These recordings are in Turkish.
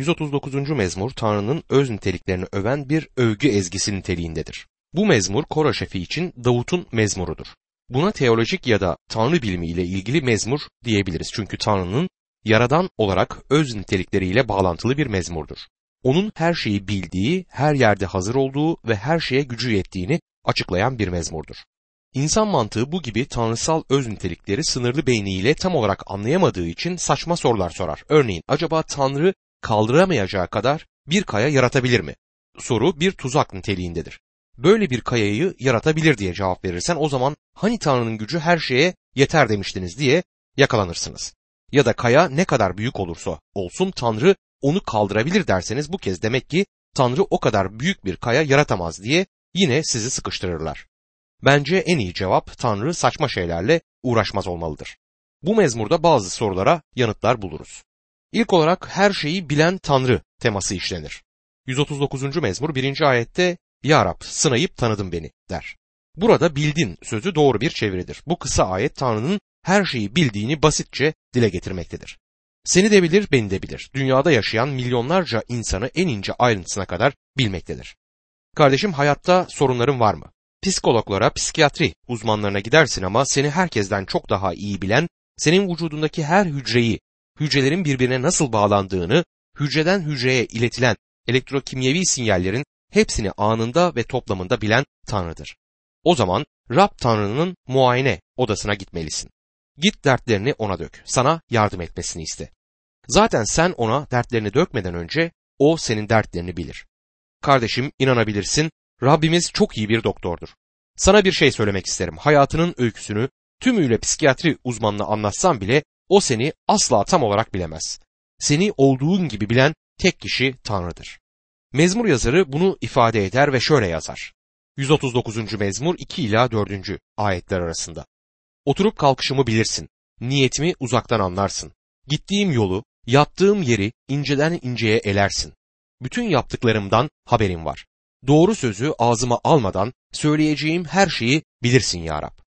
139. mezmur Tanrı'nın öz niteliklerini öven bir övgü ezgisi niteliğindedir. Bu mezmur Kora şefi için Davut'un mezmurudur. Buna teolojik ya da Tanrı bilimi ile ilgili mezmur diyebiliriz. Çünkü Tanrı'nın yaradan olarak öz nitelikleriyle bağlantılı bir mezmurdur. Onun her şeyi bildiği, her yerde hazır olduğu ve her şeye gücü yettiğini açıklayan bir mezmurdur. İnsan mantığı bu gibi tanrısal öz nitelikleri sınırlı beyniyle tam olarak anlayamadığı için saçma sorular sorar. Örneğin acaba Tanrı kaldıramayacağı kadar bir kaya yaratabilir mi? Soru bir tuzak niteliğindedir. Böyle bir kayayı yaratabilir diye cevap verirsen o zaman hani Tanrı'nın gücü her şeye yeter demiştiniz diye yakalanırsınız. Ya da kaya ne kadar büyük olursa olsun Tanrı onu kaldırabilir derseniz bu kez demek ki Tanrı o kadar büyük bir kaya yaratamaz diye yine sizi sıkıştırırlar. Bence en iyi cevap Tanrı saçma şeylerle uğraşmaz olmalıdır. Bu mezmurda bazı sorulara yanıtlar buluruz. İlk olarak her şeyi bilen Tanrı teması işlenir. 139. mezmur 1. ayette Ya Rab sınayıp tanıdın beni der. Burada bildin sözü doğru bir çeviridir. Bu kısa ayet Tanrı'nın her şeyi bildiğini basitçe dile getirmektedir. Seni de bilir, beni de bilir. Dünyada yaşayan milyonlarca insanı en ince ayrıntısına kadar bilmektedir. Kardeşim hayatta sorunların var mı? Psikologlara, psikiyatri uzmanlarına gidersin ama seni herkesten çok daha iyi bilen, senin vücudundaki her hücreyi, hücrelerin birbirine nasıl bağlandığını, hücreden hücreye iletilen elektrokimyevi sinyallerin hepsini anında ve toplamında bilen Tanrı'dır. O zaman Rab Tanrı'nın muayene odasına gitmelisin. Git dertlerini ona dök. Sana yardım etmesini iste. Zaten sen ona dertlerini dökmeden önce o senin dertlerini bilir. Kardeşim inanabilirsin Rabbimiz çok iyi bir doktordur. Sana bir şey söylemek isterim. Hayatının öyküsünü tümüyle psikiyatri uzmanına anlatsam bile o seni asla tam olarak bilemez. Seni olduğun gibi bilen tek kişi Tanrı'dır. Mezmur yazarı bunu ifade eder ve şöyle yazar. 139. mezmur 2 ila 4. ayetler arasında. Oturup kalkışımı bilirsin. Niyetimi uzaktan anlarsın. Gittiğim yolu, yattığım yeri inceden inceye elersin. Bütün yaptıklarımdan haberin var. Doğru sözü ağzıma almadan söyleyeceğim her şeyi bilirsin ya Rab.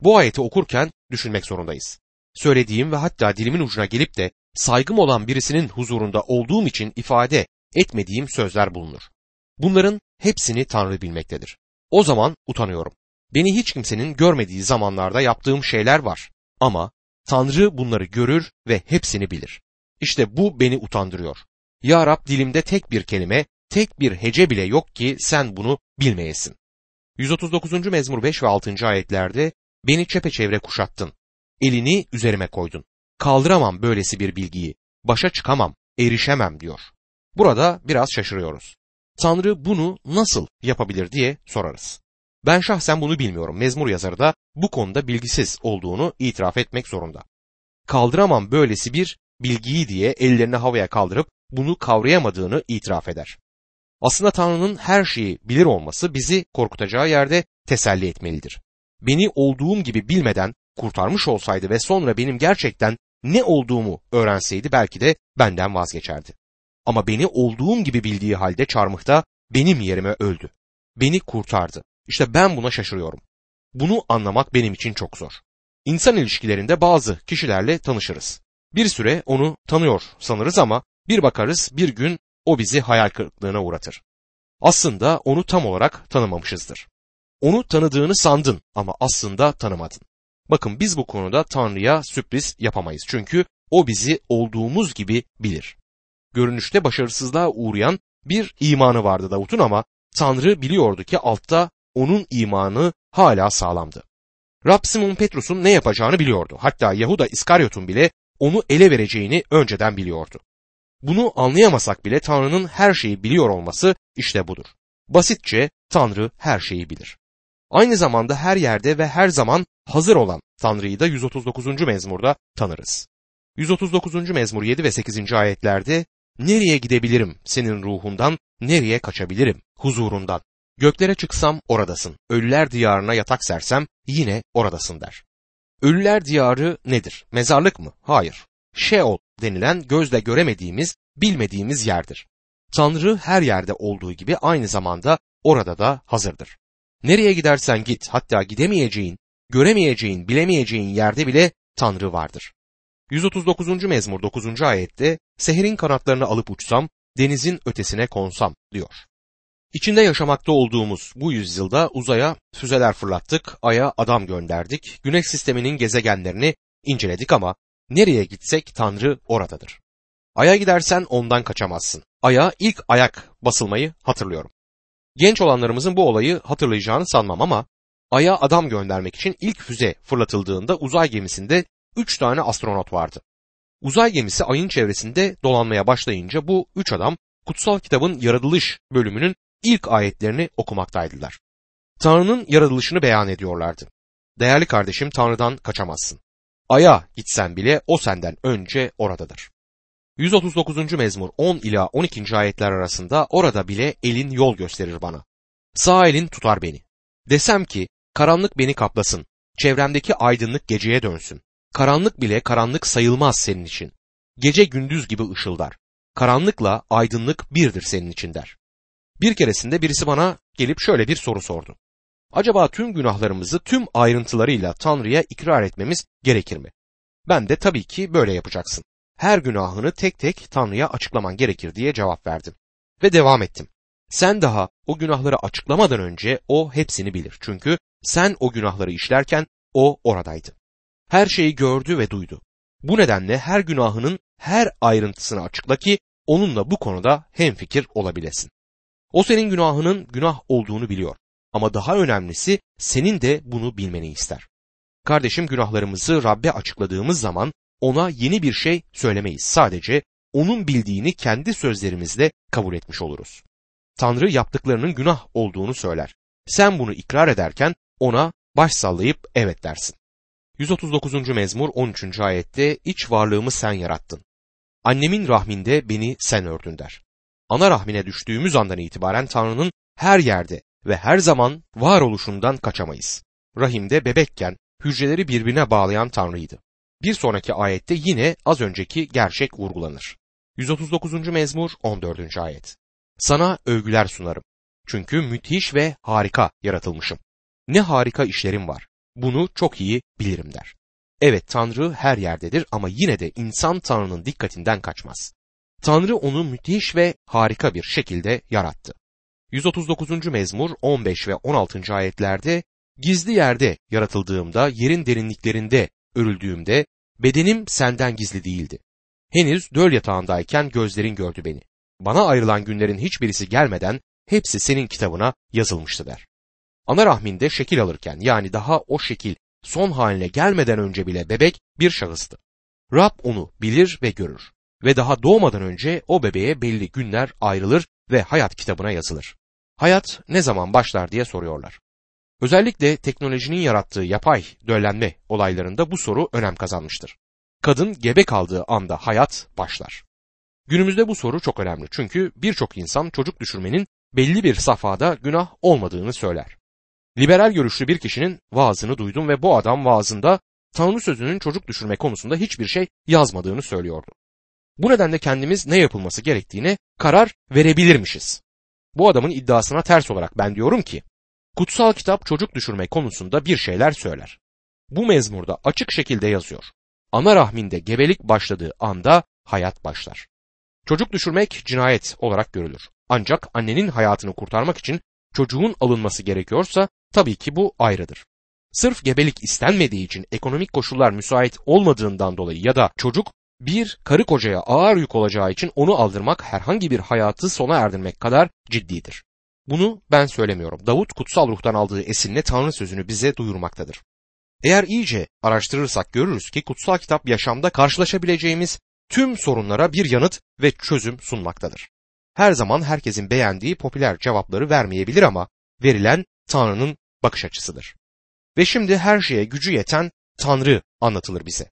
Bu ayeti okurken düşünmek zorundayız. Söylediğim ve hatta dilimin ucuna gelip de saygım olan birisinin huzurunda olduğum için ifade etmediğim sözler bulunur. Bunların hepsini Tanrı bilmektedir. O zaman utanıyorum. Beni hiç kimsenin görmediği zamanlarda yaptığım şeyler var. Ama Tanrı bunları görür ve hepsini bilir. İşte bu beni utandırıyor. Ya Rab dilimde tek bir kelime, tek bir hece bile yok ki sen bunu bilmeyesin. 139. mezmur 5 ve 6. ayetlerde beni çepeçevre kuşattın. Elini üzerime koydun. Kaldıramam böylesi bir bilgiyi. Başa çıkamam, erişemem diyor. Burada biraz şaşırıyoruz. Tanrı bunu nasıl yapabilir diye sorarız. Ben şahsen bunu bilmiyorum. Mezmur yazarı da bu konuda bilgisiz olduğunu itiraf etmek zorunda. Kaldıramam böylesi bir bilgiyi diye ellerini havaya kaldırıp bunu kavrayamadığını itiraf eder. Aslında Tanrı'nın her şeyi bilir olması bizi korkutacağı yerde teselli etmelidir. Beni olduğum gibi bilmeden kurtarmış olsaydı ve sonra benim gerçekten ne olduğumu öğrenseydi belki de benden vazgeçerdi. Ama beni olduğum gibi bildiği halde çarmıhta benim yerime öldü. Beni kurtardı. İşte ben buna şaşırıyorum. Bunu anlamak benim için çok zor. İnsan ilişkilerinde bazı kişilerle tanışırız. Bir süre onu tanıyor sanırız ama bir bakarız bir gün o bizi hayal kırıklığına uğratır. Aslında onu tam olarak tanımamışızdır. Onu tanıdığını sandın ama aslında tanımadın. Bakın biz bu konuda Tanrı'ya sürpriz yapamayız. Çünkü o bizi olduğumuz gibi bilir. Görünüşte başarısızlığa uğrayan bir imanı vardı Davut'un ama Tanrı biliyordu ki altta onun imanı hala sağlamdı. Rab Simon Petrus'un ne yapacağını biliyordu. Hatta Yahuda İskaryot'un bile onu ele vereceğini önceden biliyordu. Bunu anlayamasak bile Tanrı'nın her şeyi biliyor olması işte budur. Basitçe Tanrı her şeyi bilir. Aynı zamanda her yerde ve her zaman hazır olan Tanrı'yı da 139. mezmurda tanırız. 139. mezmur 7 ve 8. ayetlerde nereye gidebilirim senin ruhundan, nereye kaçabilirim huzurundan. Göklere çıksam oradasın, ölüler diyarına yatak sersem yine oradasın der. Ölüler diyarı nedir? Mezarlık mı? Hayır. Şeol denilen gözle göremediğimiz, bilmediğimiz yerdir. Tanrı her yerde olduğu gibi aynı zamanda orada da hazırdır. Nereye gidersen git, hatta gidemeyeceğin, göremeyeceğin, bilemeyeceğin yerde bile Tanrı vardır. 139. mezmur 9. ayette seherin kanatlarını alıp uçsam, denizin ötesine konsam diyor. İçinde yaşamakta olduğumuz bu yüzyılda uzaya füzeler fırlattık, aya adam gönderdik, güneş sisteminin gezegenlerini inceledik ama nereye gitsek Tanrı oradadır. Aya gidersen ondan kaçamazsın. Aya ilk ayak basılmayı hatırlıyorum. Genç olanlarımızın bu olayı hatırlayacağını sanmam ama Ay'a adam göndermek için ilk füze fırlatıldığında uzay gemisinde 3 tane astronot vardı. Uzay gemisi ayın çevresinde dolanmaya başlayınca bu üç adam kutsal kitabın yaratılış bölümünün ilk ayetlerini okumaktaydılar. Tanrı'nın yaratılışını beyan ediyorlardı. Değerli kardeşim Tanrı'dan kaçamazsın. Ay'a gitsen bile o senden önce oradadır. 139. mezmur 10 ila 12. ayetler arasında orada bile elin yol gösterir bana. Sağ elin tutar beni. Desem ki karanlık beni kaplasın, çevremdeki aydınlık geceye dönsün. Karanlık bile karanlık sayılmaz senin için. Gece gündüz gibi ışıldar. Karanlıkla aydınlık birdir senin için der. Bir keresinde birisi bana gelip şöyle bir soru sordu. Acaba tüm günahlarımızı tüm ayrıntılarıyla Tanrı'ya ikrar etmemiz gerekir mi? Ben de tabii ki böyle yapacaksın. Her günahını tek tek Tanrı'ya açıklaman gerekir diye cevap verdim. Ve devam ettim. Sen daha o günahları açıklamadan önce o hepsini bilir. Çünkü sen o günahları işlerken o oradaydı. Her şeyi gördü ve duydu. Bu nedenle her günahının her ayrıntısını açıkla ki onunla bu konuda hemfikir olabilesin. O senin günahının günah olduğunu biliyor. Ama daha önemlisi senin de bunu bilmeni ister. Kardeşim günahlarımızı Rabbe açıkladığımız zaman ona yeni bir şey söylemeyiz. Sadece onun bildiğini kendi sözlerimizle kabul etmiş oluruz. Tanrı yaptıklarının günah olduğunu söyler. Sen bunu ikrar ederken ona baş sallayıp evet dersin. 139. mezmur 13. ayette iç varlığımı sen yarattın. Annemin rahminde beni sen ördün der. Ana rahmine düştüğümüz andan itibaren Tanrı'nın her yerde ve her zaman varoluşundan kaçamayız. Rahimde bebekken hücreleri birbirine bağlayan Tanrı'ydı. Bir sonraki ayette yine az önceki gerçek vurgulanır. 139. mezmur 14. ayet. Sana övgüler sunarım. Çünkü müthiş ve harika yaratılmışım. Ne harika işlerim var. Bunu çok iyi bilirim der. Evet Tanrı her yerdedir ama yine de insan Tanrı'nın dikkatinden kaçmaz. Tanrı onu müthiş ve harika bir şekilde yarattı. 139. mezmur 15 ve 16. ayetlerde gizli yerde yaratıldığımda, yerin derinliklerinde örüldüğümde bedenim senden gizli değildi. Henüz döl yatağındayken gözlerin gördü beni. Bana ayrılan günlerin hiçbirisi gelmeden hepsi senin kitabına yazılmıştı der. Ana rahminde şekil alırken yani daha o şekil son haline gelmeden önce bile bebek bir şahıstı. Rab onu bilir ve görür ve daha doğmadan önce o bebeğe belli günler ayrılır ve hayat kitabına yazılır. Hayat ne zaman başlar diye soruyorlar. Özellikle teknolojinin yarattığı yapay döllenme olaylarında bu soru önem kazanmıştır. Kadın gebe kaldığı anda hayat başlar. Günümüzde bu soru çok önemli çünkü birçok insan çocuk düşürmenin belli bir safhada günah olmadığını söyler. Liberal görüşlü bir kişinin vaazını duydum ve bu adam vaazında Tanrı sözünün çocuk düşürme konusunda hiçbir şey yazmadığını söylüyordu. Bu nedenle kendimiz ne yapılması gerektiğine karar verebilirmişiz. Bu adamın iddiasına ters olarak ben diyorum ki, kutsal kitap çocuk düşürme konusunda bir şeyler söyler. Bu mezmurda açık şekilde yazıyor. Ana rahminde gebelik başladığı anda hayat başlar. Çocuk düşürmek cinayet olarak görülür. Ancak annenin hayatını kurtarmak için çocuğun alınması gerekiyorsa tabii ki bu ayrıdır. Sırf gebelik istenmediği için ekonomik koşullar müsait olmadığından dolayı ya da çocuk bir karı kocaya ağır yük olacağı için onu aldırmak herhangi bir hayatı sona erdirmek kadar ciddidir. Bunu ben söylemiyorum. Davut kutsal ruhtan aldığı esinle Tanrı sözünü bize duyurmaktadır. Eğer iyice araştırırsak görürüz ki kutsal kitap yaşamda karşılaşabileceğimiz tüm sorunlara bir yanıt ve çözüm sunmaktadır. Her zaman herkesin beğendiği popüler cevapları vermeyebilir ama verilen Tanrı'nın bakış açısıdır. Ve şimdi her şeye gücü yeten Tanrı anlatılır bize.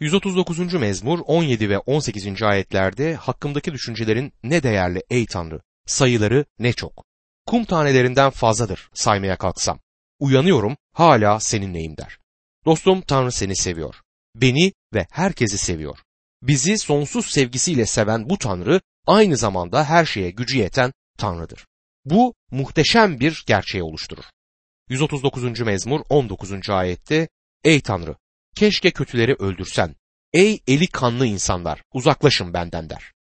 139. mezmur 17 ve 18. ayetlerde hakkımdaki düşüncelerin ne değerli ey Tanrı, sayıları ne çok. Kum tanelerinden fazladır saymaya kalksam. Uyanıyorum hala seninleyim der. Dostum Tanrı seni seviyor. Beni ve herkesi seviyor. Bizi sonsuz sevgisiyle seven bu Tanrı aynı zamanda her şeye gücü yeten Tanrı'dır. Bu muhteşem bir gerçeği oluşturur. 139. mezmur 19. ayette Ey Tanrı keşke kötüleri öldürsen. Ey eli kanlı insanlar uzaklaşın benden der.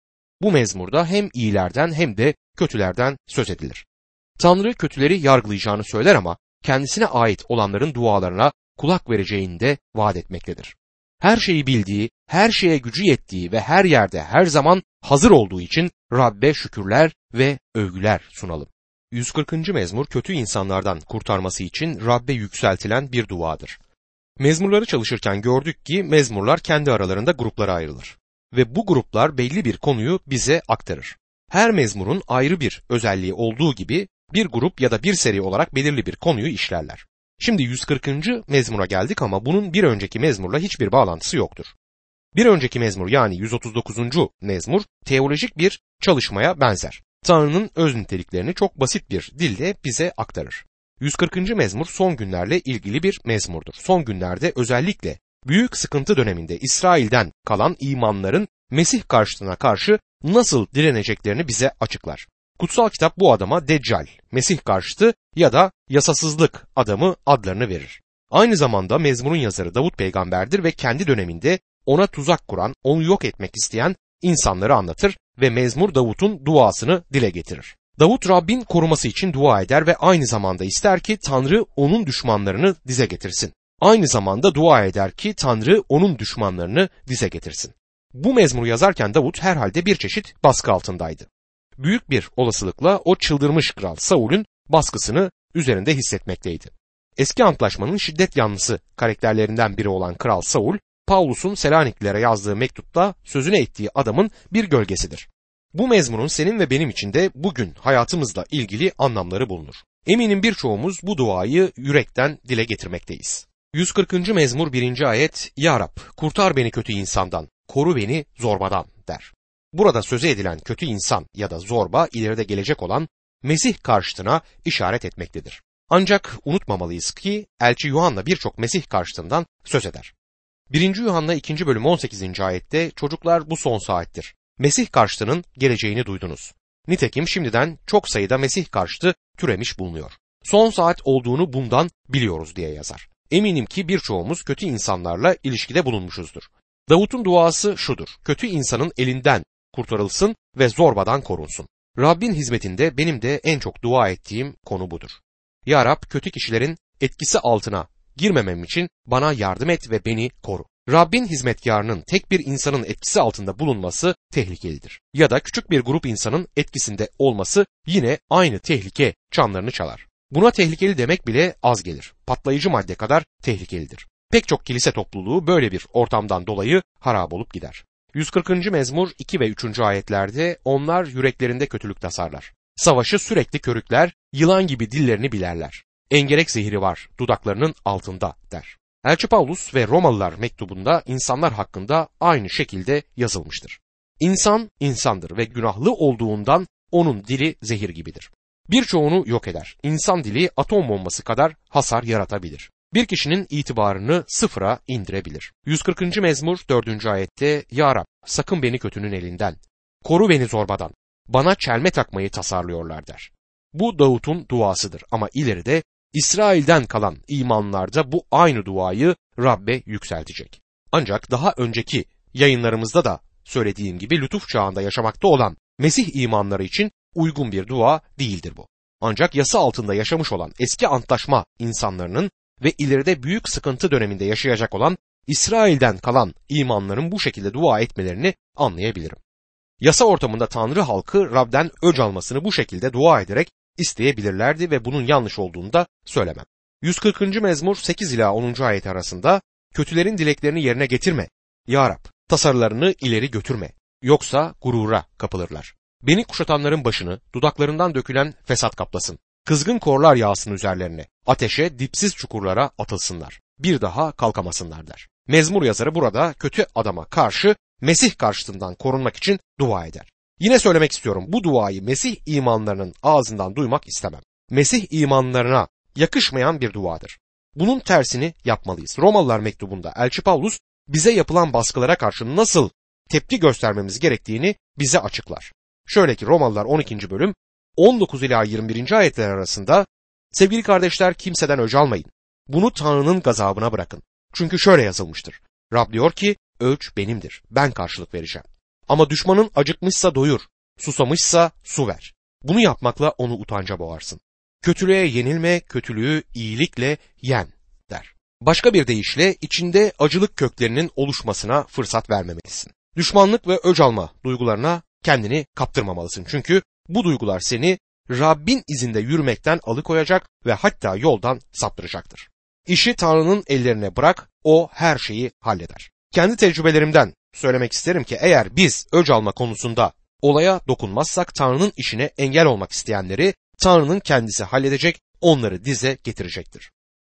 Bu mezmurda hem iyilerden hem de kötülerden söz edilir. Tanrı kötüleri yargılayacağını söyler ama kendisine ait olanların dualarına kulak vereceğini de vaat etmektedir. Her şeyi bildiği, her şeye gücü yettiği ve her yerde her zaman hazır olduğu için Rabbe şükürler ve övgüler sunalım. 140. mezmur kötü insanlardan kurtarması için Rabbe yükseltilen bir duadır. Mezmurları çalışırken gördük ki mezmurlar kendi aralarında gruplara ayrılır ve bu gruplar belli bir konuyu bize aktarır. Her mezmurun ayrı bir özelliği olduğu gibi bir grup ya da bir seri olarak belirli bir konuyu işlerler. Şimdi 140. mezmura geldik ama bunun bir önceki mezmurla hiçbir bağlantısı yoktur. Bir önceki mezmur yani 139. mezmur teolojik bir çalışmaya benzer. Tanrı'nın öz niteliklerini çok basit bir dilde bize aktarır. 140. mezmur son günlerle ilgili bir mezmurdur. Son günlerde özellikle büyük sıkıntı döneminde İsrail'den kalan imanların Mesih karşıtına karşı nasıl direneceklerini bize açıklar. Kutsal kitap bu adama Deccal, Mesih karşıtı ya da yasasızlık adamı adlarını verir. Aynı zamanda mezmurun yazarı Davut peygamberdir ve kendi döneminde ona tuzak kuran, onu yok etmek isteyen insanları anlatır ve mezmur Davut'un duasını dile getirir. Davut Rabbin koruması için dua eder ve aynı zamanda ister ki Tanrı onun düşmanlarını dize getirsin. Aynı zamanda dua eder ki Tanrı onun düşmanlarını dize getirsin. Bu mezmuru yazarken Davut herhalde bir çeşit baskı altındaydı. Büyük bir olasılıkla o çıldırmış kral Saul'ün baskısını üzerinde hissetmekteydi. Eski antlaşmanın şiddet yanlısı karakterlerinden biri olan Kral Saul, Paulus'un Selaniklilere yazdığı mektupta sözüne ettiği adamın bir gölgesidir. Bu mezmunun senin ve benim için de bugün hayatımızla ilgili anlamları bulunur. Eminim birçoğumuz bu duayı yürekten dile getirmekteyiz. 140. mezmur 1. ayet Ya Rab kurtar beni kötü insandan, koru beni zorbadan der. Burada söze edilen kötü insan ya da zorba ileride gelecek olan Mesih karşıtına işaret etmektedir. Ancak unutmamalıyız ki elçi Yuhanna birçok Mesih karşıtından söz eder. 1. Yuhanna 2. bölüm 18. ayette çocuklar bu son saattir. Mesih karşıtının geleceğini duydunuz. Nitekim şimdiden çok sayıda Mesih karşıtı türemiş bulunuyor. Son saat olduğunu bundan biliyoruz diye yazar. Eminim ki birçoğumuz kötü insanlarla ilişkide bulunmuşuzdur. Davut'un duası şudur. Kötü insanın elinden kurtarılsın ve zorbadan korunsun. Rabbin hizmetinde benim de en çok dua ettiğim konu budur. Ya Rab kötü kişilerin etkisi altına girmemem için bana yardım et ve beni koru. Rabbin hizmetkarının tek bir insanın etkisi altında bulunması tehlikelidir. Ya da küçük bir grup insanın etkisinde olması yine aynı tehlike çanlarını çalar. Buna tehlikeli demek bile az gelir. Patlayıcı madde kadar tehlikelidir. Pek çok kilise topluluğu böyle bir ortamdan dolayı harap olup gider. 140. mezmur 2 ve 3. ayetlerde onlar yüreklerinde kötülük tasarlar. Savaşı sürekli körükler, yılan gibi dillerini bilerler. Engerek zehri var dudaklarının altında der. Elçi Paulus ve Romalılar mektubunda insanlar hakkında aynı şekilde yazılmıştır. İnsan insandır ve günahlı olduğundan onun dili zehir gibidir. Birçoğunu yok eder. İnsan dili atom bombası kadar hasar yaratabilir bir kişinin itibarını sıfıra indirebilir. 140. mezmur 4. ayette Ya Rab sakın beni kötünün elinden, koru beni zorbadan, bana çelme takmayı tasarlıyorlar der. Bu Davut'un duasıdır ama ileride İsrail'den kalan imanlar da bu aynı duayı Rabbe yükseltecek. Ancak daha önceki yayınlarımızda da söylediğim gibi lütuf çağında yaşamakta olan Mesih imanları için uygun bir dua değildir bu. Ancak yasa altında yaşamış olan eski antlaşma insanlarının ve ileride büyük sıkıntı döneminde yaşayacak olan İsrail'den kalan imanların bu şekilde dua etmelerini anlayabilirim. Yasa ortamında Tanrı halkı Rab'den öc almasını bu şekilde dua ederek isteyebilirlerdi ve bunun yanlış olduğunu da söylemem. 140. mezmur 8 ila 10. ayet arasında kötülerin dileklerini yerine getirme. Ya Rab, tasarılarını ileri götürme. Yoksa gurura kapılırlar. Beni kuşatanların başını dudaklarından dökülen fesat kaplasın. Kızgın korlar yağsın üzerlerine. Ateşe dipsiz çukurlara atılsınlar. Bir daha kalkamasınlar der. Mezmur yazarı burada kötü adama karşı Mesih karşıtından korunmak için dua eder. Yine söylemek istiyorum bu duayı Mesih imanlarının ağzından duymak istemem. Mesih imanlarına yakışmayan bir duadır. Bunun tersini yapmalıyız. Romalılar mektubunda Elçi Paulus bize yapılan baskılara karşı nasıl tepki göstermemiz gerektiğini bize açıklar. Şöyle ki Romalılar 12. bölüm 19 ila 21. ayetler arasında sevgili kardeşler kimseden öc almayın. Bunu Tanrı'nın gazabına bırakın. Çünkü şöyle yazılmıştır. Rab diyor ki ölç benimdir. Ben karşılık vereceğim. Ama düşmanın acıkmışsa doyur, susamışsa su ver. Bunu yapmakla onu utanca boğarsın. Kötülüğe yenilme, kötülüğü iyilikle yen der. Başka bir deyişle içinde acılık köklerinin oluşmasına fırsat vermemelisin. Düşmanlık ve öc alma duygularına kendini kaptırmamalısın. Çünkü bu duygular seni Rabbin izinde yürümekten alıkoyacak ve hatta yoldan saptıracaktır. İşi Tanrı'nın ellerine bırak, o her şeyi halleder. Kendi tecrübelerimden söylemek isterim ki eğer biz öc alma konusunda olaya dokunmazsak Tanrı'nın işine engel olmak isteyenleri Tanrı'nın kendisi halledecek, onları dize getirecektir.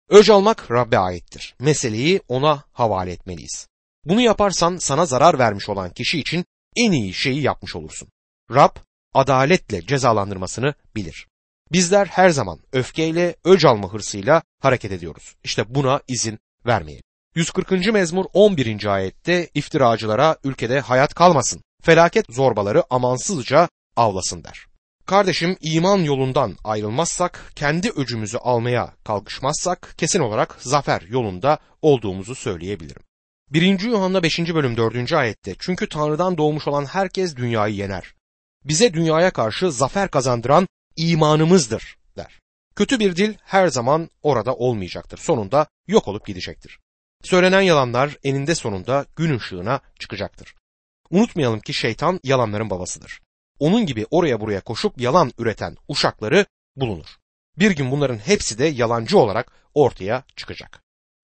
Öc almak Rabbe aittir. Meseleyi ona havale etmeliyiz. Bunu yaparsan sana zarar vermiş olan kişi için en iyi şeyi yapmış olursun. Rab adaletle cezalandırmasını bilir. Bizler her zaman öfkeyle, öc alma hırsıyla hareket ediyoruz. İşte buna izin vermeyelim. 140. mezmur 11. ayette iftiracılara ülkede hayat kalmasın. Felaket zorbaları amansızca avlasın der. Kardeşim iman yolundan ayrılmazsak, kendi öcümüzü almaya kalkışmazsak kesin olarak zafer yolunda olduğumuzu söyleyebilirim. 1. Yuhanna 5. bölüm 4. ayette çünkü Tanrı'dan doğmuş olan herkes dünyayı yener. Bize dünyaya karşı zafer kazandıran imanımızdır der. Kötü bir dil her zaman orada olmayacaktır. Sonunda yok olup gidecektir. Söylenen yalanlar eninde sonunda gün ışığına çıkacaktır. Unutmayalım ki şeytan yalanların babasıdır. Onun gibi oraya buraya koşup yalan üreten uşakları bulunur. Bir gün bunların hepsi de yalancı olarak ortaya çıkacak.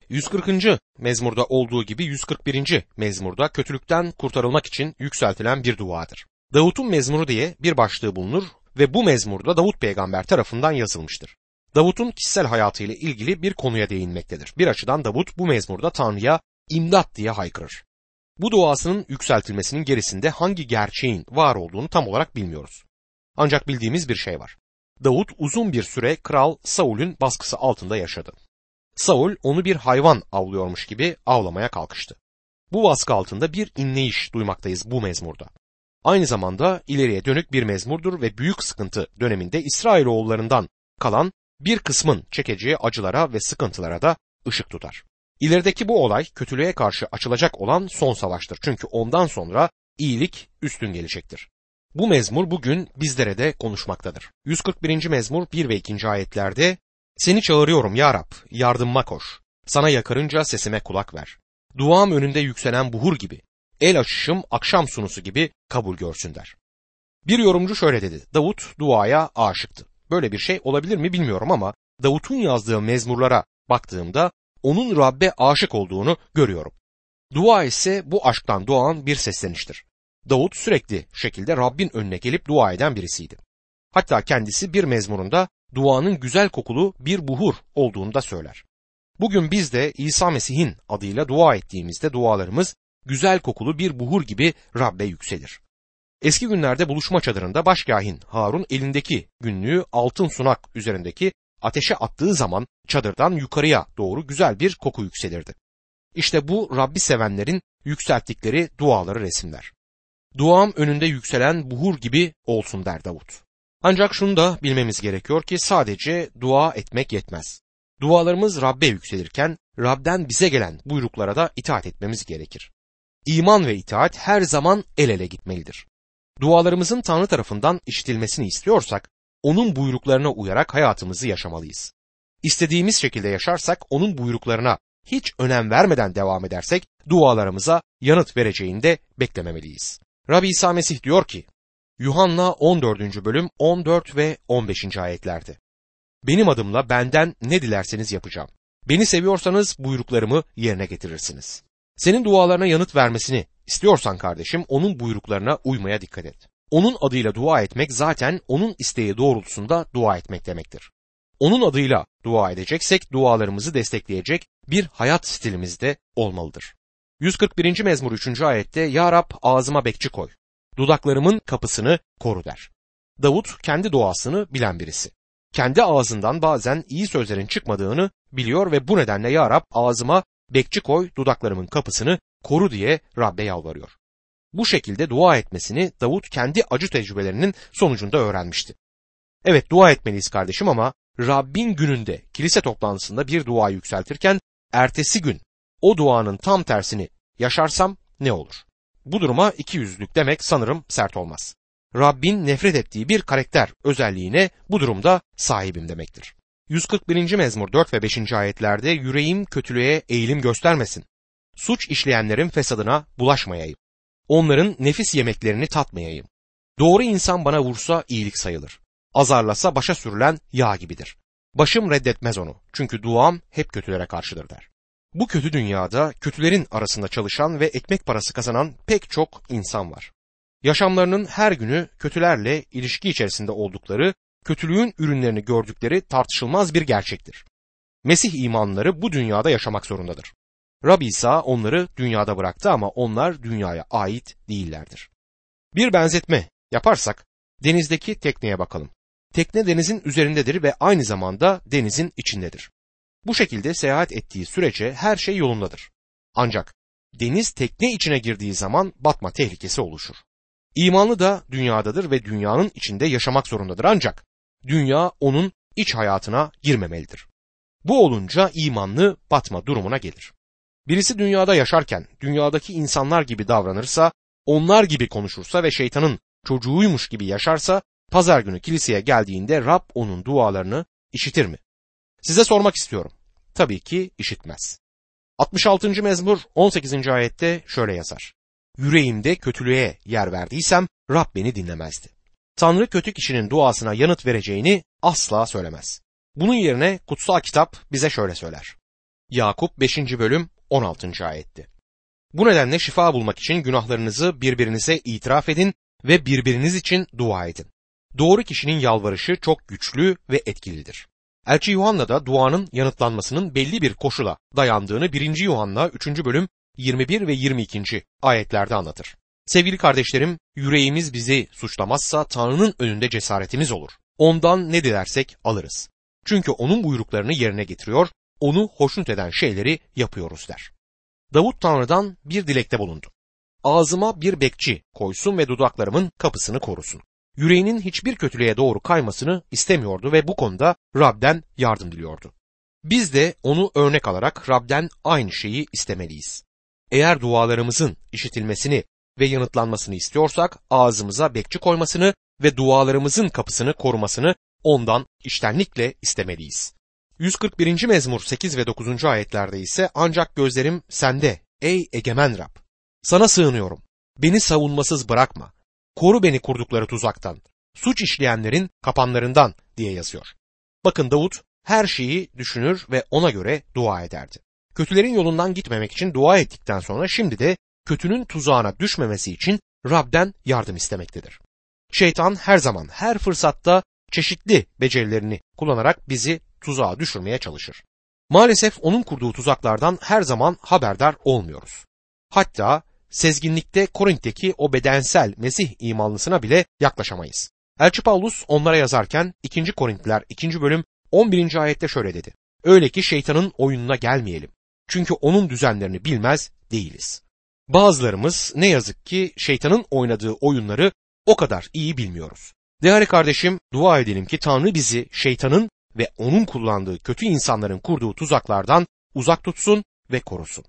140. mezmurda olduğu gibi 141. mezmurda kötülükten kurtarılmak için yükseltilen bir duadır. Davut'un mezmuru diye bir başlığı bulunur ve bu mezmurda Davut peygamber tarafından yazılmıştır. Davut'un kişisel hayatıyla ilgili bir konuya değinmektedir. Bir açıdan Davut bu mezmurda Tanrı'ya imdat diye haykırır. Bu duasının yükseltilmesinin gerisinde hangi gerçeğin var olduğunu tam olarak bilmiyoruz. Ancak bildiğimiz bir şey var. Davut uzun bir süre kral Saul'ün baskısı altında yaşadı. Saul onu bir hayvan avlıyormuş gibi avlamaya kalkıştı. Bu baskı altında bir inleyiş duymaktayız bu mezmurda. Aynı zamanda ileriye dönük bir mezmurdur ve büyük sıkıntı döneminde İsrailoğullarından kalan bir kısmın çekeceği acılara ve sıkıntılara da ışık tutar. İlerideki bu olay kötülüğe karşı açılacak olan son savaştır. Çünkü ondan sonra iyilik üstün gelecektir. Bu mezmur bugün bizlere de konuşmaktadır. 141. mezmur 1 ve 2. ayetlerde Seni çağırıyorum ya Rab, yardımıma koş. Sana yakarınca sesime kulak ver. Duam önünde yükselen buhur gibi, el açışım akşam sunusu gibi kabul görsün der. Bir yorumcu şöyle dedi. Davut duaya aşıktı. Böyle bir şey olabilir mi bilmiyorum ama Davut'un yazdığı mezmurlara baktığımda onun Rabbe aşık olduğunu görüyorum. Dua ise bu aşktan doğan bir sesleniştir. Davut sürekli şekilde Rabbin önüne gelip dua eden birisiydi. Hatta kendisi bir mezmurunda duanın güzel kokulu bir buhur olduğunu da söyler. Bugün biz de İsa Mesih'in adıyla dua ettiğimizde dualarımız güzel kokulu bir buhur gibi Rabbe yükselir. Eski günlerde buluşma çadırında başkahin Harun elindeki günlüğü altın sunak üzerindeki ateşe attığı zaman çadırdan yukarıya doğru güzel bir koku yükselirdi. İşte bu Rabbi sevenlerin yükselttikleri duaları resimler. Duam önünde yükselen buhur gibi olsun der Davut. Ancak şunu da bilmemiz gerekiyor ki sadece dua etmek yetmez. Dualarımız Rabbe yükselirken Rab'den bize gelen buyruklara da itaat etmemiz gerekir. İman ve itaat her zaman el ele gitmelidir. Dualarımızın Tanrı tarafından işitilmesini istiyorsak onun buyruklarına uyarak hayatımızı yaşamalıyız. İstediğimiz şekilde yaşarsak onun buyruklarına hiç önem vermeden devam edersek dualarımıza yanıt vereceğini de beklememeliyiz. Rabbi İsa Mesih diyor ki Yuhanna 14. bölüm 14 ve 15. ayetlerde Benim adımla benden ne dilerseniz yapacağım. Beni seviyorsanız buyruklarımı yerine getirirsiniz. Senin dualarına yanıt vermesini istiyorsan kardeşim onun buyruklarına uymaya dikkat et. Onun adıyla dua etmek zaten onun isteği doğrultusunda dua etmek demektir. Onun adıyla dua edeceksek dualarımızı destekleyecek bir hayat stilimiz de olmalıdır. 141. mezmur 3. ayette Ya Rab ağzıma bekçi koy. Dudaklarımın kapısını koru der. Davut kendi doğasını bilen birisi. Kendi ağzından bazen iyi sözlerin çıkmadığını biliyor ve bu nedenle Ya Rab ağzıma bekçi koy dudaklarımın kapısını koru diye Rab'be yalvarıyor. Bu şekilde dua etmesini Davut kendi acı tecrübelerinin sonucunda öğrenmişti. Evet dua etmeliyiz kardeşim ama Rabbin gününde kilise toplantısında bir dua yükseltirken ertesi gün o duanın tam tersini yaşarsam ne olur? Bu duruma iki yüzlük demek sanırım sert olmaz. Rabbin nefret ettiği bir karakter özelliğine bu durumda sahibim demektir. 141. mezmur 4 ve 5. ayetlerde yüreğim kötülüğe eğilim göstermesin. Suç işleyenlerin fesadına bulaşmayayım. Onların nefis yemeklerini tatmayayım. Doğru insan bana vursa iyilik sayılır. Azarlasa başa sürülen yağ gibidir. Başım reddetmez onu. Çünkü duam hep kötülere karşıdır der. Bu kötü dünyada kötülerin arasında çalışan ve ekmek parası kazanan pek çok insan var. Yaşamlarının her günü kötülerle ilişki içerisinde oldukları, kötülüğün ürünlerini gördükleri tartışılmaz bir gerçektir. Mesih imanları bu dünyada yaşamak zorundadır. Rab İsa onları dünyada bıraktı ama onlar dünyaya ait değillerdir. Bir benzetme yaparsak denizdeki tekneye bakalım. Tekne denizin üzerindedir ve aynı zamanda denizin içindedir. Bu şekilde seyahat ettiği sürece her şey yolundadır. Ancak deniz tekne içine girdiği zaman batma tehlikesi oluşur. İmanlı da dünyadadır ve dünyanın içinde yaşamak zorundadır ancak dünya onun iç hayatına girmemelidir. Bu olunca imanlı batma durumuna gelir. Birisi dünyada yaşarken dünyadaki insanlar gibi davranırsa, onlar gibi konuşursa ve şeytanın çocuğuymuş gibi yaşarsa pazar günü kiliseye geldiğinde Rab onun dualarını işitir mi? Size sormak istiyorum. Tabii ki işitmez. 66. mezmur 18. ayette şöyle yazar. Yüreğimde kötülüğe yer verdiysem Rab beni dinlemezdi. Tanrı kötü kişinin duasına yanıt vereceğini asla söylemez. Bunun yerine kutsal kitap bize şöyle söyler. Yakup 5. bölüm 16. ayetti. Bu nedenle şifa bulmak için günahlarınızı birbirinize itiraf edin ve birbiriniz için dua edin. Doğru kişinin yalvarışı çok güçlü ve etkilidir. Elçi Yuhanna da duanın yanıtlanmasının belli bir koşula dayandığını 1. Yuhanna 3. bölüm 21 ve 22. ayetlerde anlatır. Sevgili kardeşlerim, yüreğimiz bizi suçlamazsa Tanrı'nın önünde cesaretimiz olur. Ondan ne dilersek alırız. Çünkü onun buyruklarını yerine getiriyor, onu hoşnut eden şeyleri yapıyoruz der. Davut Tanrı'dan bir dilekte bulundu. Ağzıma bir bekçi koysun ve dudaklarımın kapısını korusun. Yüreğinin hiçbir kötülüğe doğru kaymasını istemiyordu ve bu konuda Rab'den yardım diliyordu. Biz de onu örnek alarak Rab'den aynı şeyi istemeliyiz. Eğer dualarımızın işitilmesini ve yanıtlanmasını istiyorsak ağzımıza bekçi koymasını ve dualarımızın kapısını korumasını ondan iştenlikle istemeliyiz. 141. mezmur 8 ve 9. ayetlerde ise ancak gözlerim sende ey egemen Rab. Sana sığınıyorum. Beni savunmasız bırakma. Koru beni kurdukları tuzaktan. Suç işleyenlerin kapanlarından diye yazıyor. Bakın Davut her şeyi düşünür ve ona göre dua ederdi. Kötülerin yolundan gitmemek için dua ettikten sonra şimdi de kötünün tuzağına düşmemesi için Rab'den yardım istemektedir. Şeytan her zaman her fırsatta çeşitli becerilerini kullanarak bizi tuzağa düşürmeye çalışır. Maalesef onun kurduğu tuzaklardan her zaman haberdar olmuyoruz. Hatta sezginlikte Korint'teki o bedensel Mesih imanlısına bile yaklaşamayız. Elçi Paulus onlara yazarken 2. Korintliler 2. bölüm 11. ayette şöyle dedi. Öyle ki şeytanın oyununa gelmeyelim. Çünkü onun düzenlerini bilmez değiliz. Bazılarımız ne yazık ki şeytanın oynadığı oyunları o kadar iyi bilmiyoruz. Değerli kardeşim dua edelim ki Tanrı bizi şeytanın ve onun kullandığı kötü insanların kurduğu tuzaklardan uzak tutsun ve korusun.